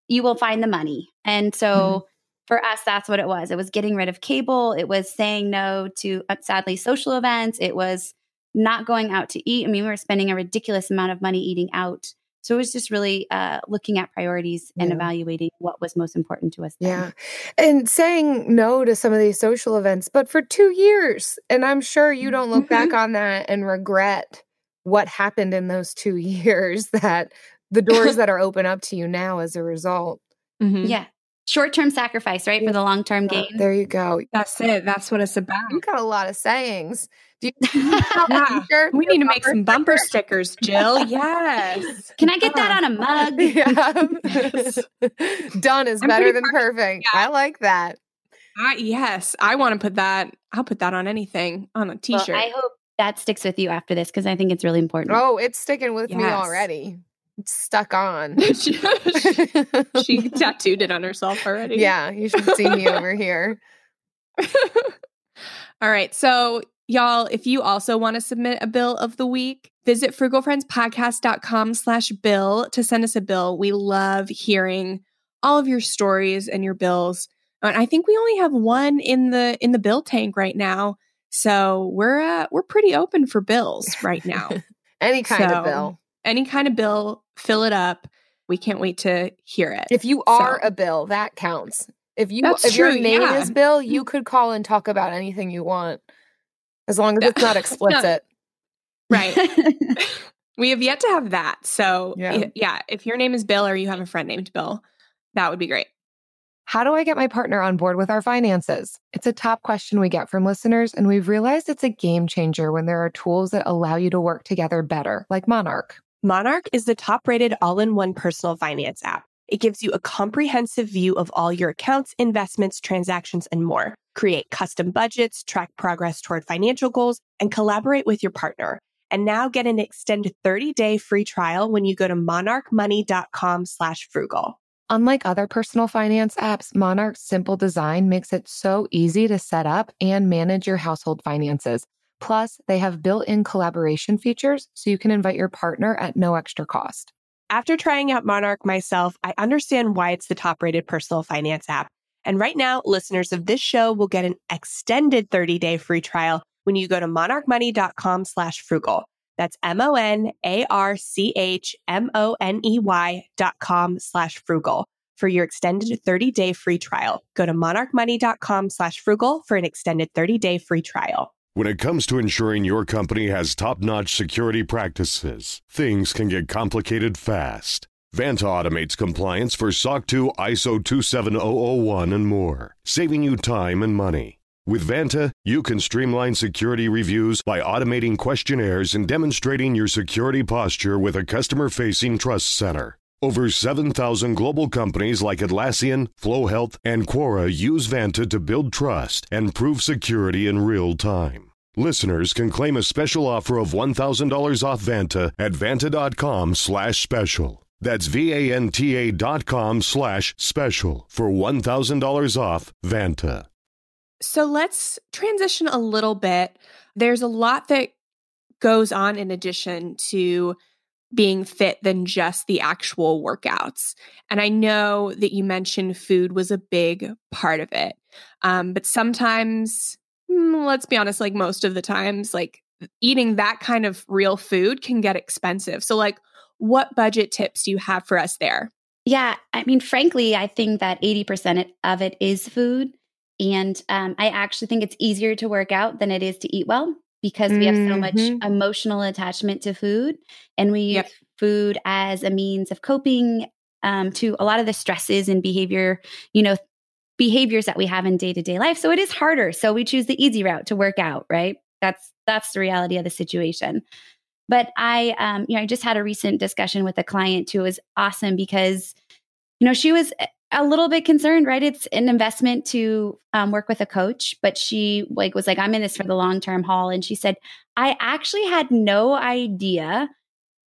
you will find the money. And so mm-hmm. for us, that's what it was. It was getting rid of cable. It was saying no to, uh, sadly, social events. It was not going out to eat. I mean, we were spending a ridiculous amount of money eating out So it was just really uh, looking at priorities and Yeah. evaluating what was most important to us. then. Yeah. And saying no to some of these social events, but for two years. And I'm sure you don't look back on that and regret what happened in those two years that the doors that are open up to you now as a result. Mhm. Yeah. Short term sacrifice, right? For the long term gain. There you go. That's it. That's what it's about. You got a lot of sayings. Do you Yeah. T-shirt? We need to make some bumper stickers, Jill. Yes. Can I get that on a mug? Yeah. Done is I'm better than partial- perfect. yeah. I like that. I, yes. I want to put that. I'll put that on anything on a t Well, shirt. I hope that sticks with you after this because I think it's really important. Oh, it's sticking with me already. Stuck on. she, she tattooed it on herself already. yeah, you should see me over here. All right. So, y'all, if you also want to submit a bill of the week, visit frugalfriendspodcast.com slash bill to send us a bill. We love hearing all of your stories and your bills. And I think we only have one in the in the bill tank right now. So we're uh, we're pretty open for bills right now. Any kind So, of bill. Any kind of bill, fill it up. We can't wait to hear it. If you are So- a bill, that counts. If you That's if your name yeah. is Bill, you mm-hmm. could call and talk about anything you want. As long as it's not explicit. right. We have yet to have that. So, yeah. yeah, if your name is Bill or you have a friend named Bill, that would be great. How do I get my partner on board with our finances? It's a top question we get from listeners, and we've realized it's a game changer when there are tools that allow you to work together better, like Monarch. Monarch is the top rated all in one personal finance app. It gives you a comprehensive view of all your accounts, investments, transactions, and more. Create custom budgets, track progress toward financial goals, and collaborate with your partner. And now get an extended 30-day free trial when you go to monarchmoney.com slash frugal. Unlike other personal finance apps, Monarch's simple design makes it so easy to set up and manage your household finances. Plus, they have built in collaboration features so you can invite your partner at no extra cost. After trying out Monarch myself, I understand why it's the top rated personal finance app. And right now, listeners of this show will get an extended 30 day free trial when you go to monarchmoney.com slash frugal. That's M O N A R C H M O N E Y dot com slash frugal for your extended 30 day free trial. Go to monarchmoney.com slash frugal for an extended 30 day free trial. When it comes to ensuring your company has top notch security practices, things can get complicated fast. Vanta automates compliance for SOC 2, ISO 27001, and more, saving you time and money. With Vanta, you can streamline security reviews by automating questionnaires and demonstrating your security posture with a customer facing trust center. Over 7,000 global companies like Atlassian, Flo Health, and Quora use Vanta to build trust and prove security in real time. Listeners can claim a special offer of $1,000 off Vanta at vanta.com slash special. That's V-A-N-T-A dot com slash special for $1,000 off Vanta. So let's transition a little bit. There's a lot that goes on in addition to being fit than just the actual workouts. And I know that you mentioned food was a big part of it. Um, but sometimes, mm, let's be honest, like most of the times, like eating that kind of real food can get expensive. So, like, what budget tips do you have for us there? Yeah, I mean, frankly, I think that 80% of it is food. And um, I actually think it's easier to work out than it is to eat well because we have so much Mhm. emotional attachment to food. And we use food as a means of coping um, to a lot of the stresses and behavior, you know, behaviors that we have in day to day life. So it is harder. So we choose the easy route to work out, right? That's that's the reality of the situation. But I, um, you know, I just had a recent discussion with a client who was awesome because, you know, she was a little bit concerned, right? It's an investment to um, work with a coach, but she like was like, I'm in this for the long term haul, and she said, I actually had no idea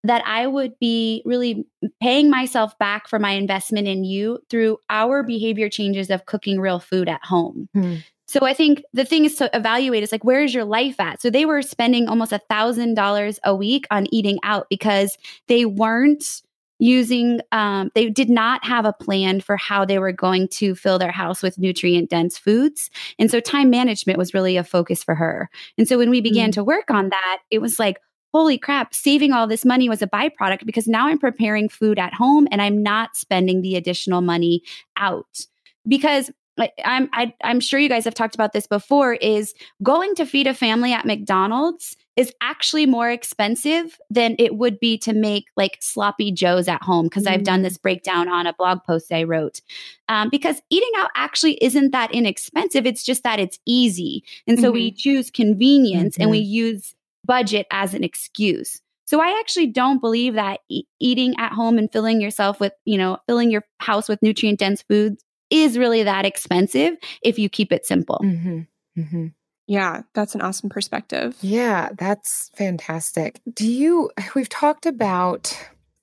that I would be really paying myself back for my investment in you through our behavior changes of cooking real food at home. Hmm. So I think the thing is to evaluate is like, where is your life at? So they were spending almost a thousand dollars a week on eating out because they weren't using um, they did not have a plan for how they were going to fill their house with nutrient dense foods. And so time management was really a focus for her. And so when we began to work on that it was like holy crap, saving all this money was a byproduct because now I'm preparing food at home and I'm not spending the additional money out. Because I'm I, am i am sure you guys have talked about this before is going to feed a family at McDonald's is actually more expensive than it would be to make like sloppy joes at home because mm-hmm. I've done mm. this breakdown on a blog post I wrote. Um, because eating out actually isn't that inexpensive. It's just that it's easy, and so mm-hmm. we choose convenience mm-hmm. and we mm-hmm. use budget as an excuse. So I actually don't believe that e- eating at home and filling yourself with, you know, filling your house with nutrient dense foods is really that expensive if you keep it simple. Mm-hmm. Mm-hmm. Yeah, that's an awesome perspective. Yeah, that's fantastic. Do you, we've talked about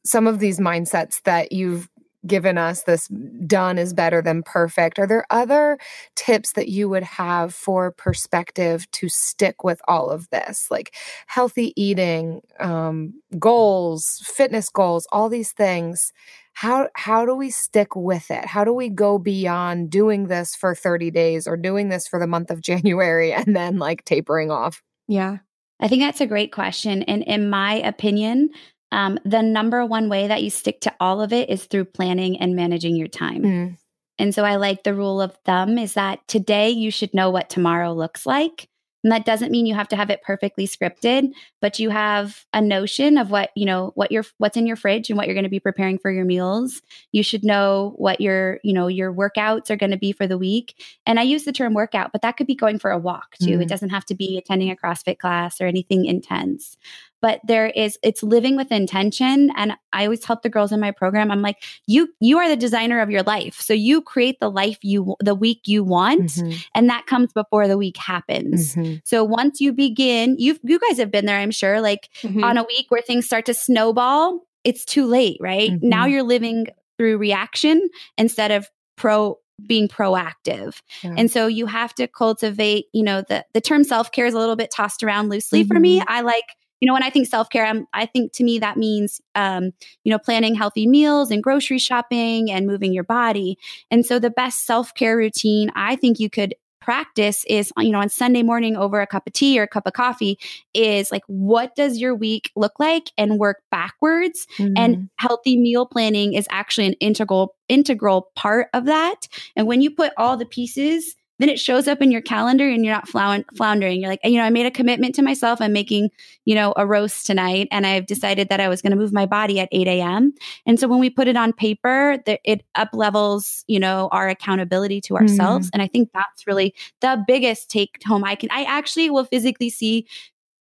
some of these mindsets that you've given us this done is better than perfect. Are there other tips that you would have for perspective to stick with all of this, like healthy eating, um, goals, fitness goals, all these things? How how do we stick with it? How do we go beyond doing this for 30 days or doing this for the month of January and then like tapering off? Yeah. I think that's a great question. And in my opinion, um, the number one way that you stick to all of it is through planning and managing your time. Mm. And so I like the rule of thumb is that today you should know what tomorrow looks like. And that doesn't mean you have to have it perfectly scripted, but you have a notion of what, you know, what your what's in your fridge and what you're going to be preparing for your meals. You should know what your, you know, your workouts are going to be for the week. And I use the term workout, but that could be going for a walk too. Mm. It doesn't have to be attending a CrossFit class or anything intense but there is it's living with intention and i always help the girls in my program i'm like you you are the designer of your life so you create the life you the week you want mm-hmm. and that comes before the week happens mm-hmm. so once you begin you you guys have been there i'm sure like mm-hmm. on a week where things start to snowball it's too late right now mm-hmm. you're living through reaction instead of pro being proactive. Yeah. And so you have to cultivate, you know, the the term self-care is a little bit tossed around loosely mm-hmm. for me. Mm-hmm. I like you know when i think self-care I'm, i think to me that means um, you know planning healthy meals and grocery shopping and moving your body. And so the best self-care routine i think you could practice is you know on sunday morning over a cup of tea or a cup of coffee is like what does your week look like and work backwards. Mm-hmm. and healthy meal planning is actually an integral integral part of that. And when you put all the pieces then it shows up in your calendar and you're not floundering. You're like, you know, I made a commitment to myself. I'm making, you know, a roast tonight and I've decided that I was going to move my body at 8 a.m. And so when we put it on paper, it up levels, you know, our accountability to ourselves. Mm. And I think that's really the biggest take home I can, I actually will physically see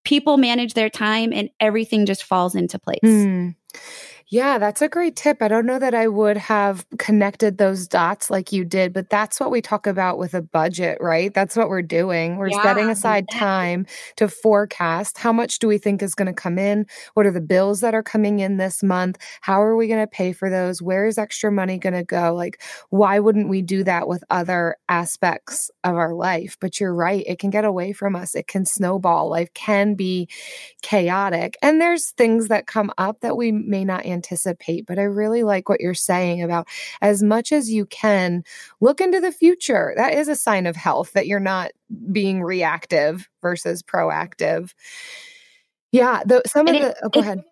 people manage their time and everything just falls into place. Mm. Yeah, that's a great tip. I don't know that I would have connected those dots like you did, but that's what we talk about with a budget, right? That's what we're doing. We're yeah, setting aside time to forecast how much do we think is going to come in? What are the bills that are coming in this month? How are we going to pay for those? Where is extra money going to go? Like, why wouldn't we do that with other aspects of our life? But you're right, it can get away from us. It can snowball. Life can be chaotic. And there's things that come up that we may not anticipate anticipate. But I really like what you're saying about as much as you can look into the future. That is a sign of health that you're not being reactive versus proactive. Yeah, the, some and of it, the, oh, go it, ahead.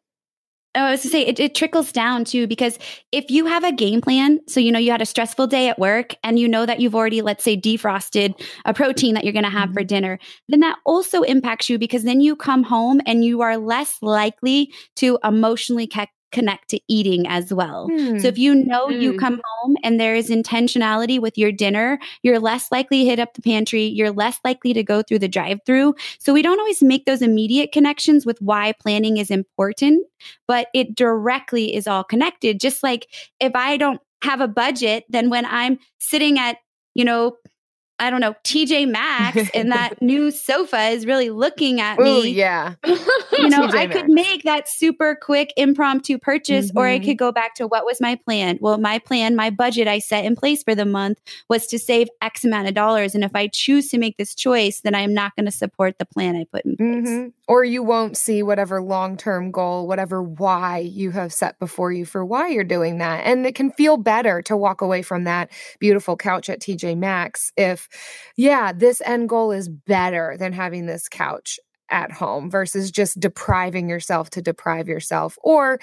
Oh, I was to say it, it, trickles down too because if you have a game plan, so you know you had a stressful day at work and you know that you've already, let's say, defrosted a protein that you're going to have mm-hmm. for dinner, then that also impacts you because then you come home and you are less likely to emotionally ca- connect to eating as well. Mm. So if you know mm. you hmm. come home and there is intentionality with your dinner, you're less likely to hit up the pantry, you're less likely to go through the drive-through. So we don't always make those immediate connections with why planning is important, but it directly is all connected. Just like if I don't have a budget, then when I'm sitting at, you know, I don't know, TJ Maxx and that new sofa is really looking at me. Ooh, yeah. you know, I could make that super quick impromptu purchase mm-hmm. or I mm-hmm. could go back to what was my plan? Well, my plan, my budget I set in place for the month was to save X amount of dollars. And if I choose to make this choice, then I'm not going to support the plan I put in place. Mm-hmm. Or you won't see whatever long term goal, whatever why you have set before you for why you're doing that. And it can feel better to walk away from that beautiful couch at TJ Maxx if yeah, this end goal is better than having this couch at home versus just depriving yourself to deprive yourself or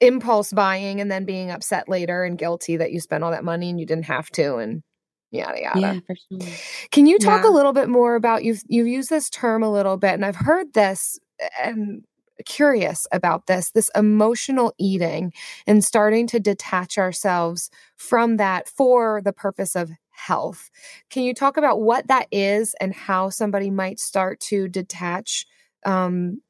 impulse buying and then being upset later and guilty that you spent all that money and you didn't have to and yada yada. Yeah, for sure. Can you talk Yeah. a little bit more about you've you've used this term a little bit and I've heard this and curious about this this emotional eating and starting to detach ourselves from that for the purpose of health. Can you talk about what that is and how somebody might start to detach um,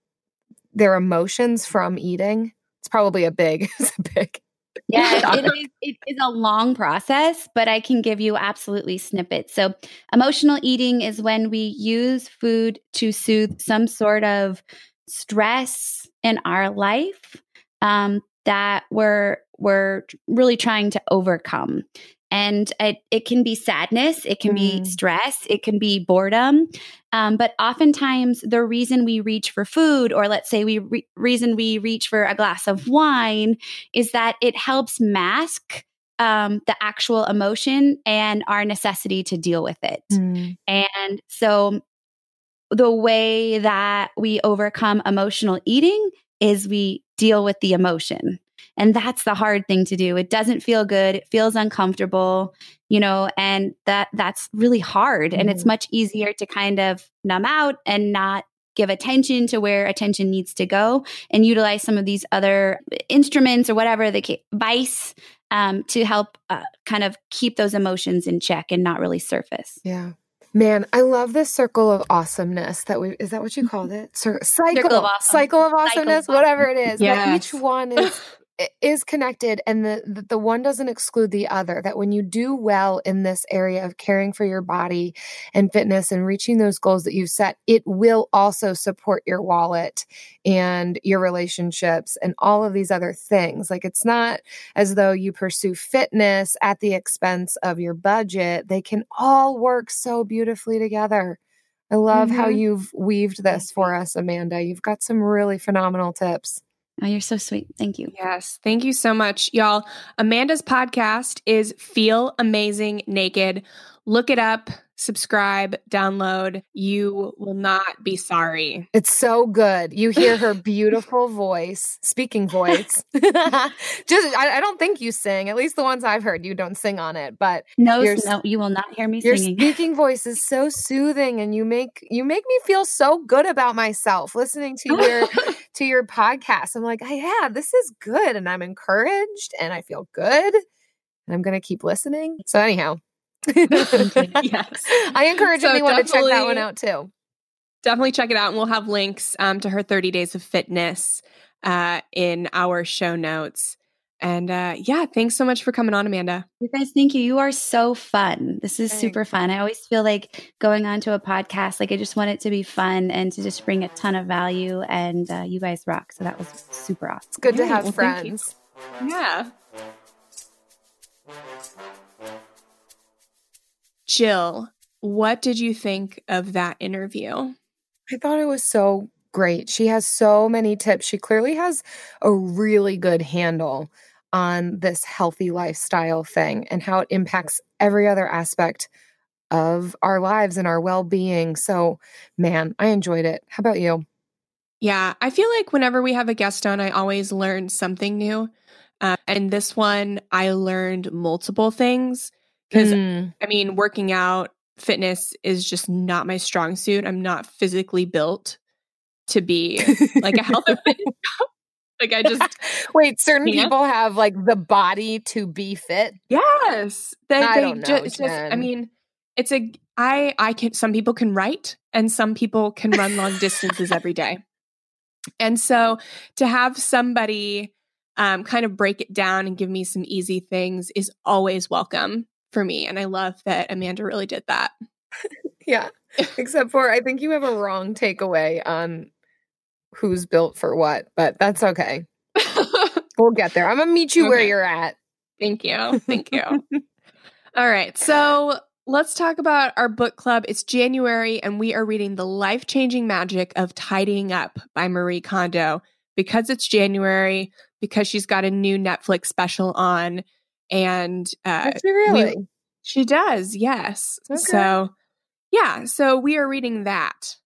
their emotions from eating? It's probably a big, it's a big. Yeah, it is, it is a long process, but I can give you absolutely snippets. So, emotional eating is when we use food to soothe some sort of stress in our life um, that we're we're really trying to overcome. And it, it can be sadness, it can be Mm. stress, it can be boredom. Um, but oftentimes, the reason we reach for food, or let's say we re- reason we reach for a glass of wine, is that it helps mask um, the actual emotion and our necessity to deal with it. And so, the way that we overcome emotional eating is we deal with the emotion. And that's the hard thing to do. It doesn't feel good. It feels uncomfortable, you know, and that that's really hard. And it's much easier to kind of numb out and not give attention to where attention needs to go and utilize some of these other instruments or whatever the ca- vice um, to help uh, kind of keep those emotions in check and not really surface. Yeah. Man, I love this circle of awesomeness that we is that what you called it? Cir- cycle, of awesome. cycle of Cycle of awesomeness, whatever it is. Yes. each one is is connected and the, the one doesn't exclude the other. That when you do well in this area of caring for your body and fitness and reaching those goals that you've set, it will also support your wallet and your relationships and all of these other things. Like it's not as though you pursue fitness at the expense of your budget. They can all work so beautifully together. I love how Mhm. you've weaved this for us, Amanda. You've got some really phenomenal tips. Oh, you're so sweet. Thank you. Yes. Thank you so much, y'all. Amanda's podcast is Feel Amazing Naked. Look it up, subscribe, download. You will not be sorry. It's so good. You hear her beautiful voice, speaking voice. Just, I, I don't think you sing. At least the ones I've heard, you don't sing on it. But No, no, you will not hear me your singing. speaking voice is so soothing, and you make you make me feel so good about myself listening to your to your podcast. I'm like, "Ah, yeah, this is good, and I'm encouraged, and I feel good, and I'm gonna keep listening. So anyhow, Yes. I encourage So anyone to check that one out too. Definitely check it out. And we'll have links um, to her 30 days of fitness uh, in our show notes. And uh, yeah, thanks so much for coming on, Amanda. You guys, thank you. You are so fun. This is Thanks. super fun. I always feel like going on to a podcast, like I just want it to be fun and to just bring a ton of value. And uh, you guys rock. So that was super awesome. It's good to have well, friends. Yeah. Jill, what did you think of that interview? I thought it was so great. She has so many tips. She clearly has a really good handle on this healthy lifestyle thing and how it impacts every other aspect of our lives and our well-being. So, man, I enjoyed it. How about you? Yeah, I feel like whenever we have a guest on, I always learn something new. Uh, and this one, I learned multiple things because, Mm, I mean, working out, fitness is just not my strong suit. I'm not physically built to be like a health and fitness. Like, I just, Wait, certain people have like the body to be fit. yes. They, I they don't know, it's just, I mean, it's a, I, I can, some people can write and some people can run long distances every day. And so to have somebody um, kind of break it down and give me some easy things is always welcome for me. And I love that Amanda really did that. Yeah. Except for I think you have a wrong takeaway on who's built for what, but that's okay. We'll get there. I'm gonna meet you where you're at. Thank you. Thank you. All right. So let's talk about our book club. It's January, and we are reading The Life Changing Magic of Tidying Up by Marie Kondo. Because it's January, because she's got a new Netflix special on, and uh, she really? She does, yes. Okay. So, yeah, so we are reading that.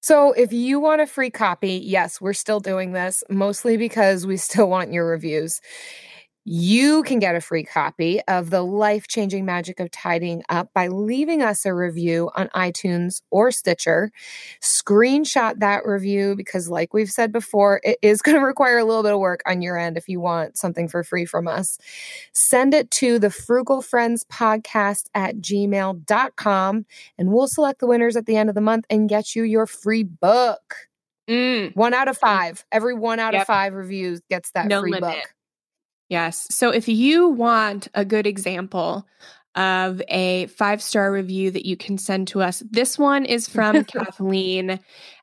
So, if you want a free copy, yes, we're still doing this, mostly because we still want your reviews. You can get a free copy of The Life Changing Magic of Tidying Up by leaving us a review on iTunes or Stitcher. Screenshot that review because, like we've said before, it is going to require a little bit of work on your end if you want something for free from us. Send it to the Frugal Friends Podcast at gmail.com and we'll select the winners at the end of the month and get you your free book. Mm, One out of five. Every one out Yep. of five reviews gets that No free limit. book. Yes. So if you want a good example of a five star review that you can send to us, this one is from Kathleen. Uh,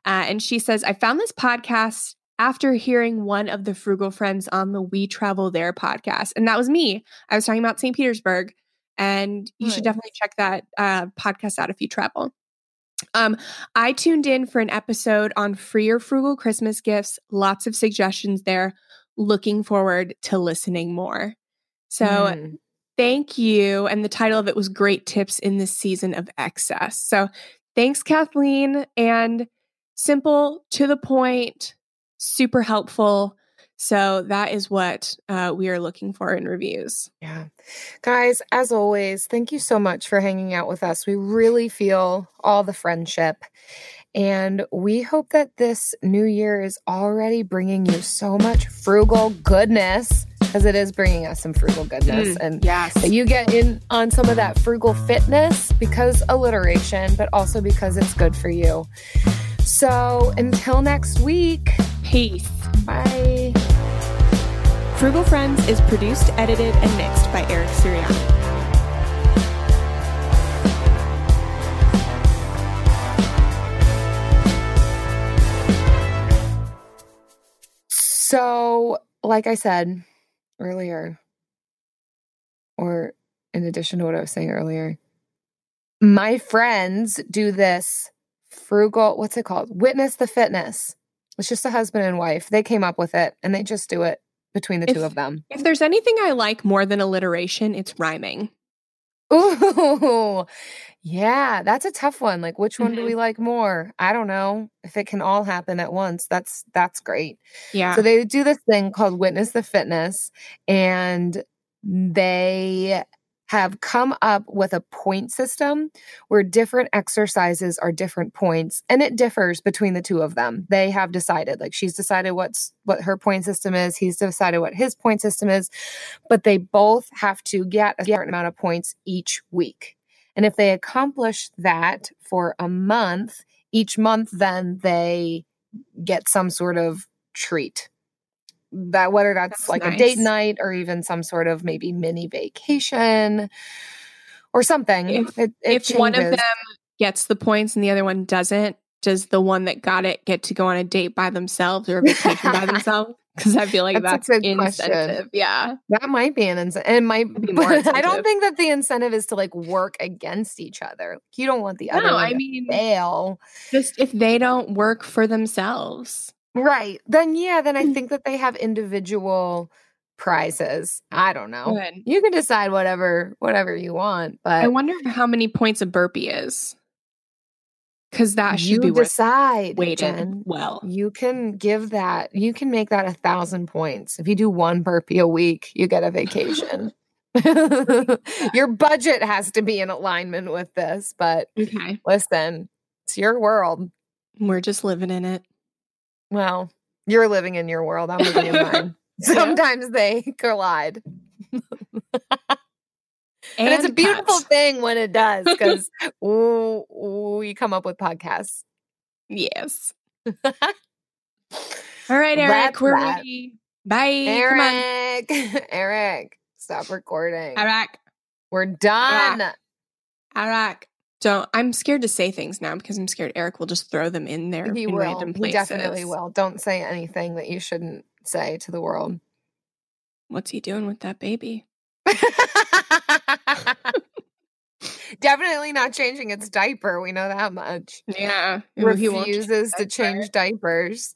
and she says, I found this podcast after hearing one of the Frugal Friends on the We Travel There podcast. And that was me. I was talking about St. Petersburg. And you should definitely check that uh, podcast out if you travel. Um, I tuned in for an episode on free or frugal Christmas gifts. Lots of suggestions there. Looking forward to listening more. So, Mm. thank you. And the title of it was Great Tips in the Season of Excess. So, thanks, Kathleen. And simple, to the point, super helpful. So, that is what uh, we are looking for in reviews. Yeah. Guys, as always, thank you so much for hanging out with us. We really feel all the friendship. And we hope that this new year is already bringing you so much frugal goodness, because it is bringing us some frugal goodness. Mm, and yes. that you get in on some of that frugal fitness because alliteration, but also because it's good for you. So until next week, Peace. bye. Frugal Friends is produced, edited, and mixed by Eric Sirianni. So, like I said earlier, or in addition to what I was saying earlier, my friends do this frugal, what's it called? Witness the fitness. It's just a husband and wife. They came up with it and they just do it between the If- two of them. If there's anything I like more than alliteration, it's rhyming. Ooh, yeah, that's a tough one. Like, which one do Mhm. we like more? I don't know. If it can all happen at once, that's that's great. Yeah. So they do this thing called Witness the Fitness, and they have come up with a point system where different exercises are different points and it differs between the two of them. They have decided like she's decided what's what her point system is, he's decided what his point system is, but they both have to get a certain amount of points each week. And if they accomplish that for a month, each month then they get some sort of treat that whether that's, That's like a date night or even some sort of maybe mini vacation or something. If- it, it if one of them gets the points and the other one doesn't, does the one that got it get to go on a date by themselves or a vacation by themselves? Because I feel like That's that's, a good question. incentive. Yeah. that might be an incentive. It might Be more I don't think that the incentive is to like work against each other. You don't want the other No, I to mean, fail. just if they don't work for themselves. Right. Then yeah, then I think that they have individual prizes. I don't know. Good. You can decide whatever whatever you want, but I wonder how many points a burpee is. Because that should you be decide. waiting Jen. well. You can give that, you can make that a thousand points. If you do one burpee a week, you get a vacation. your budget has to be in alignment with this, but Okay. listen, it's your world. We're just living in it. Well, you're living in your world. I'm living in mine. Sometimes they collide. And, it's a beautiful thing when it does because we come up with podcasts. Yes. All right, Eric, That's we're that. ready. Bye. Eric, Eric, stop recording. Eric. We're done. Eric. Don't. I'm scared to say things now because I'm scared Eric will just throw them in there He in will. random He definitely will. Don't say anything that you shouldn't say to the world. What's he doing with that baby? Definitely not changing its diaper. We know that much. Yeah. Ooh, he won't Refuses to change diapers.